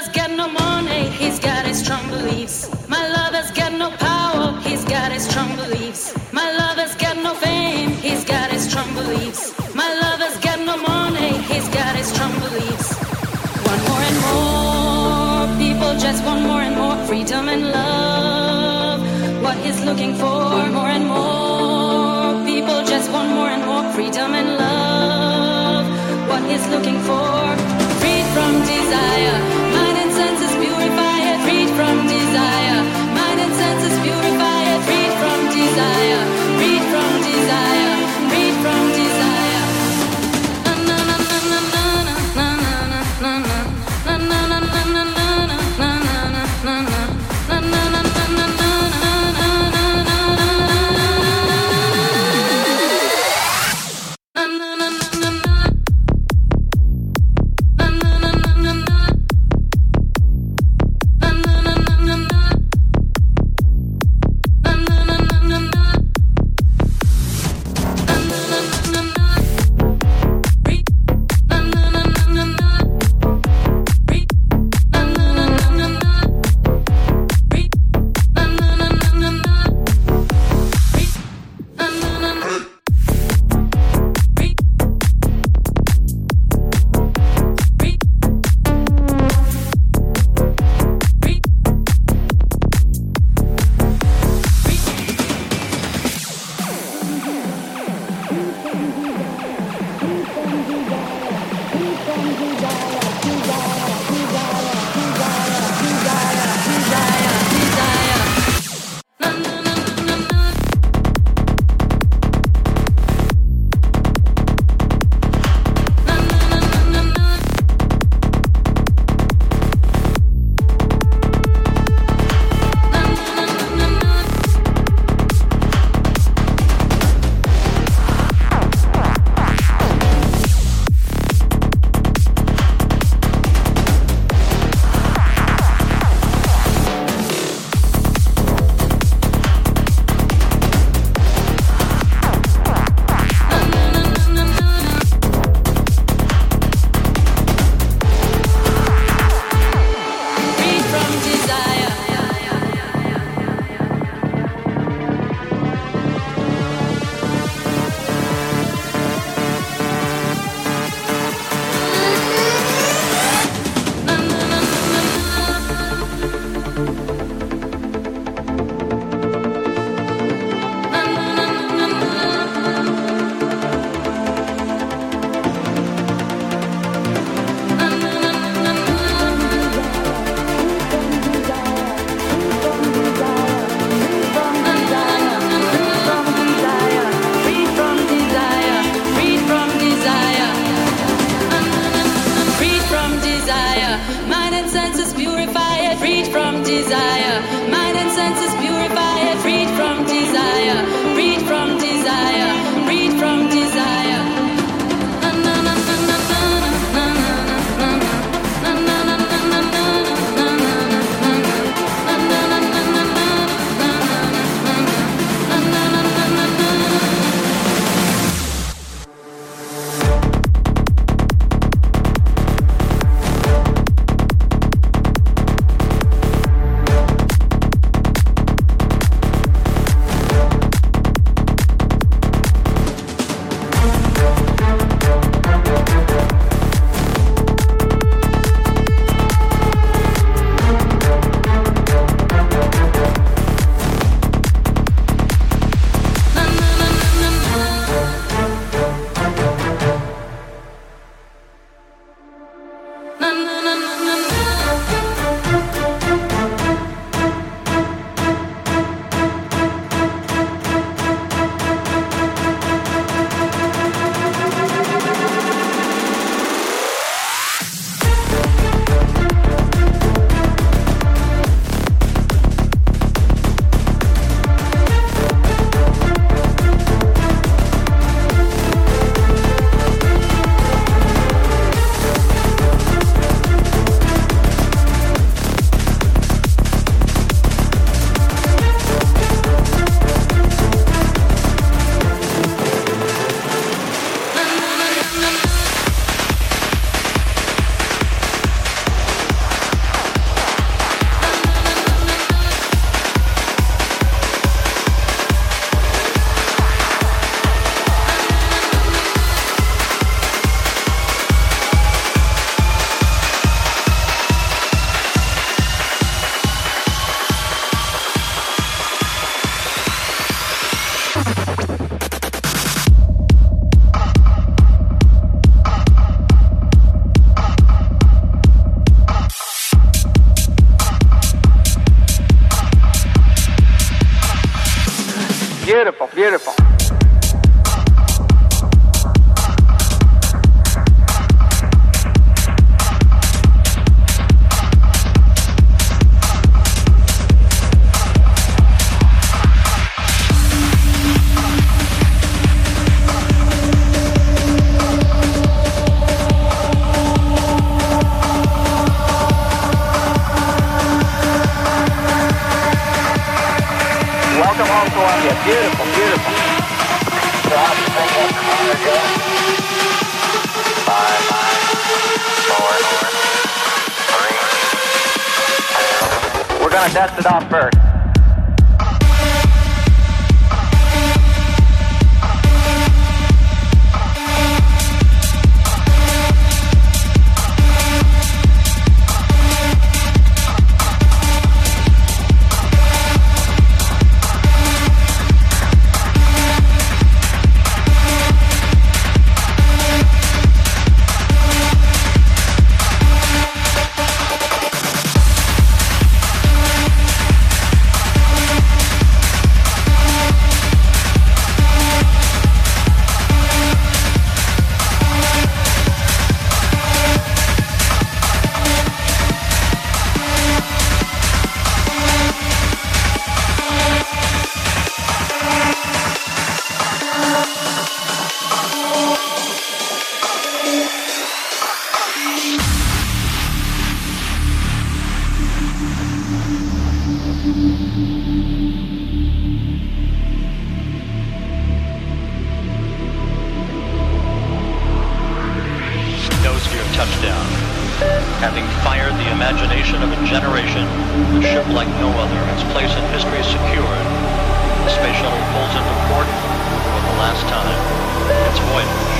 lover's got no money, he's got his strong beliefs. My lover's got no power, he's got his strong beliefs. My lover's got no fame, he's got his strong beliefs. My lover's got no money, he's got his strong beliefs. Want more and more, people just want more and more freedom and love. What he's looking for, more and more, people just want more and more freedom and love. What he's looking for, from desire, Beautiful, beautiful. Having fired the imagination of a generation, a ship like no other, its place in history secured, the space shuttle pulls into port for the last time. Its voyage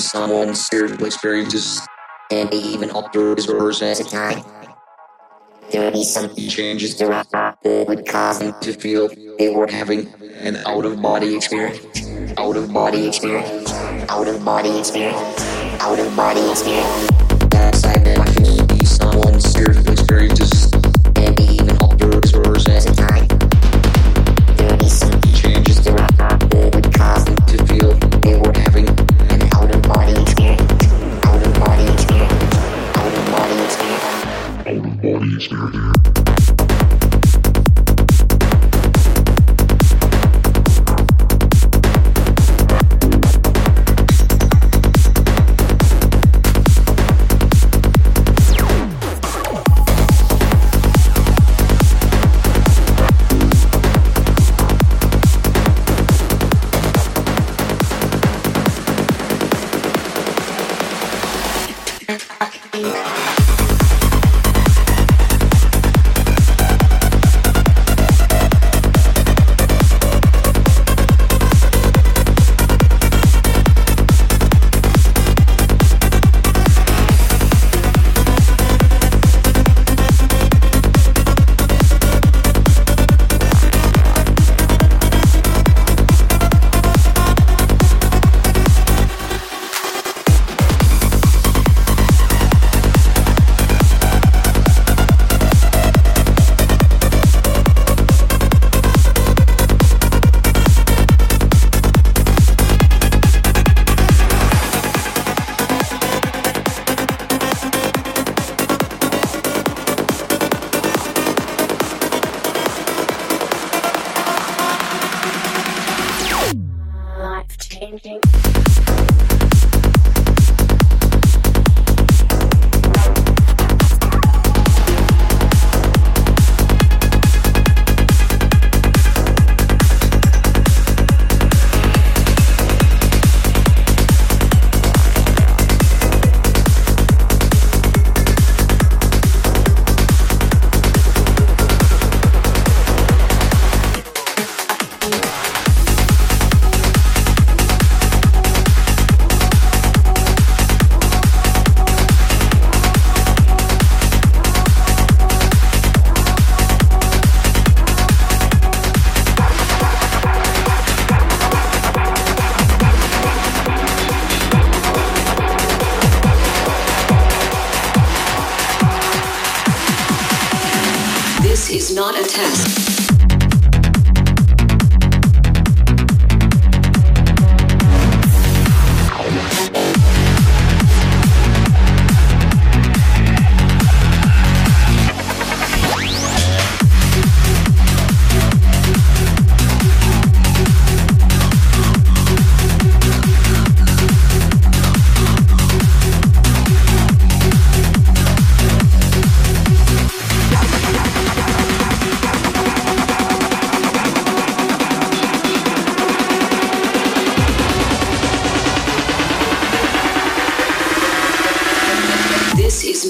someone's spiritual experiences and may even alter his her sense of time. There would be some changes throughout that would cause them to feel they were having an out of body experience. Out of body experience. Out of body experience. Out of body experience. Outside the can be someone's spiritual experiences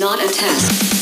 not a test.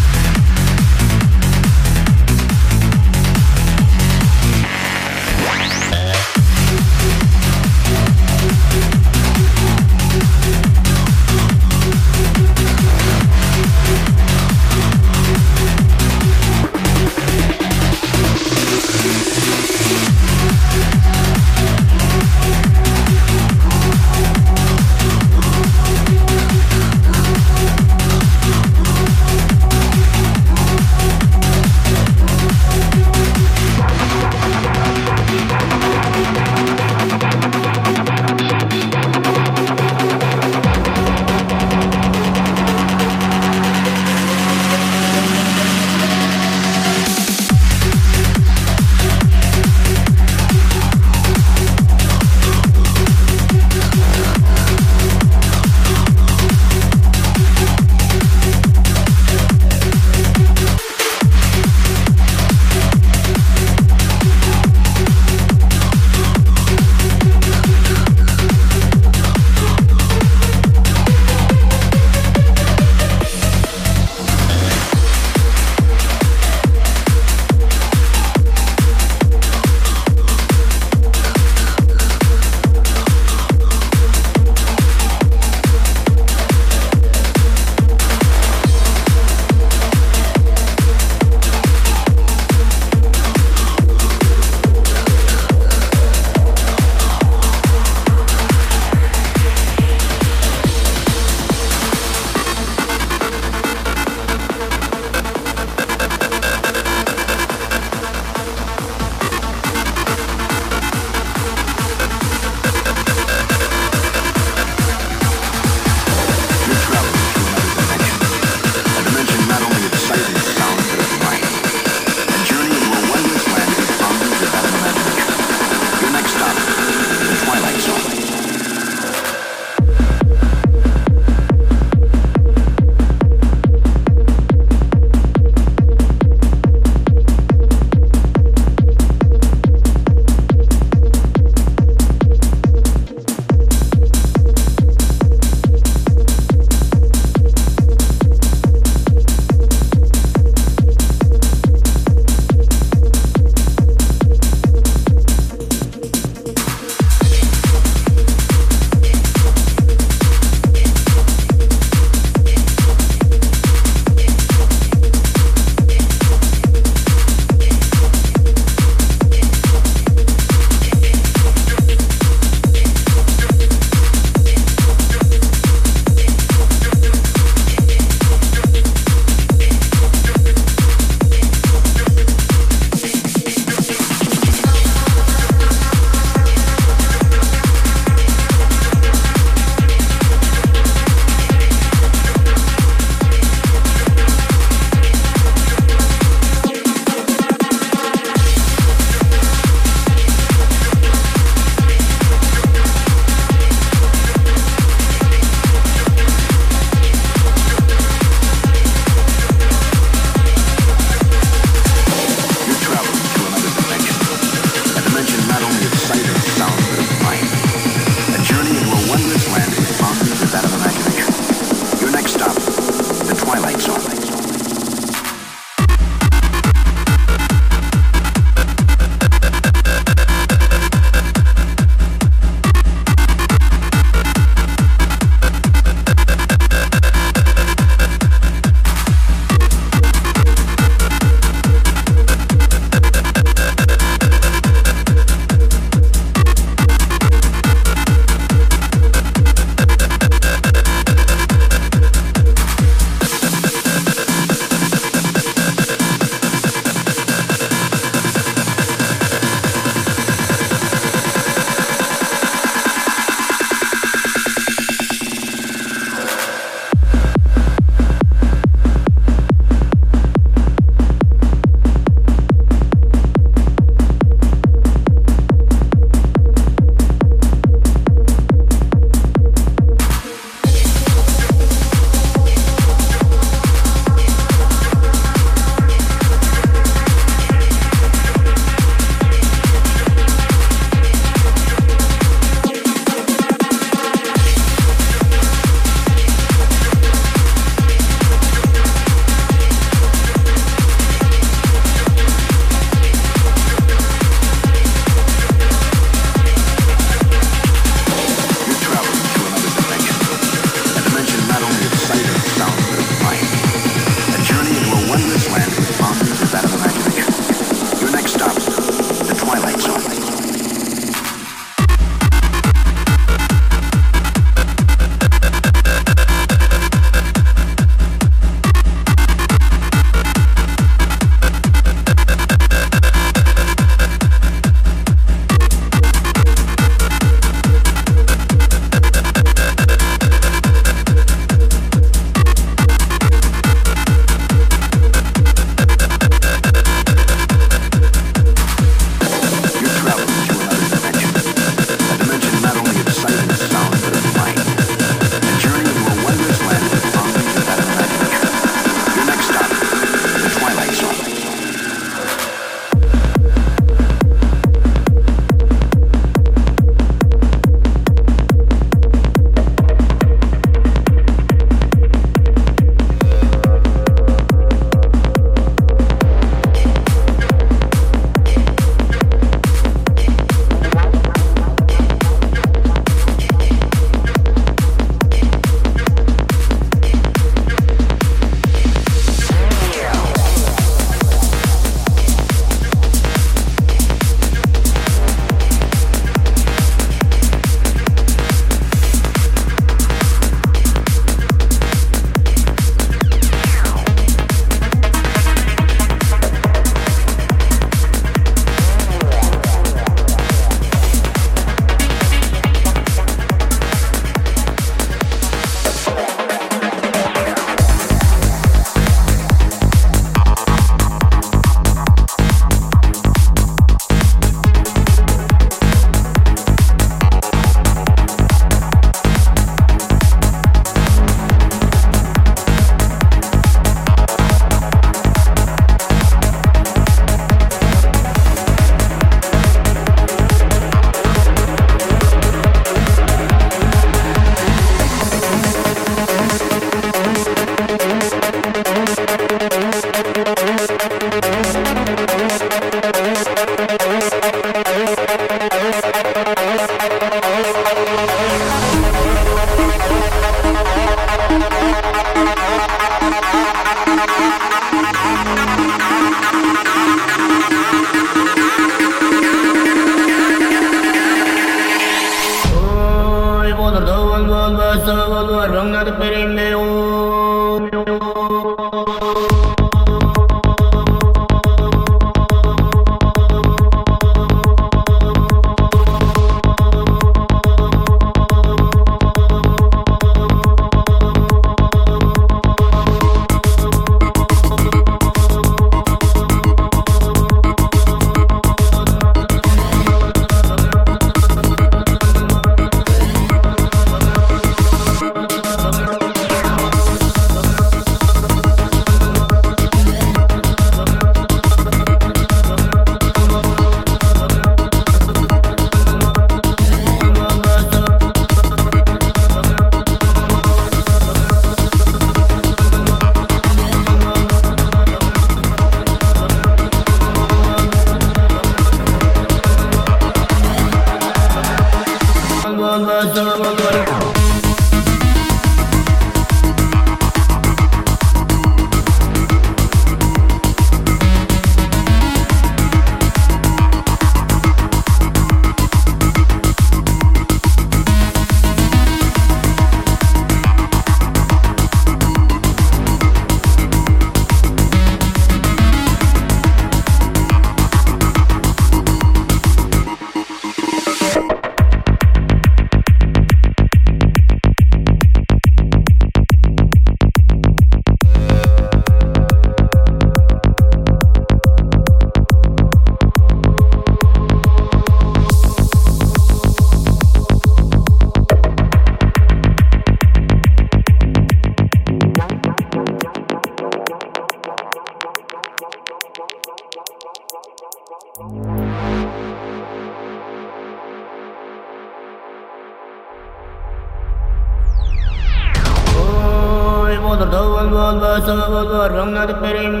Thank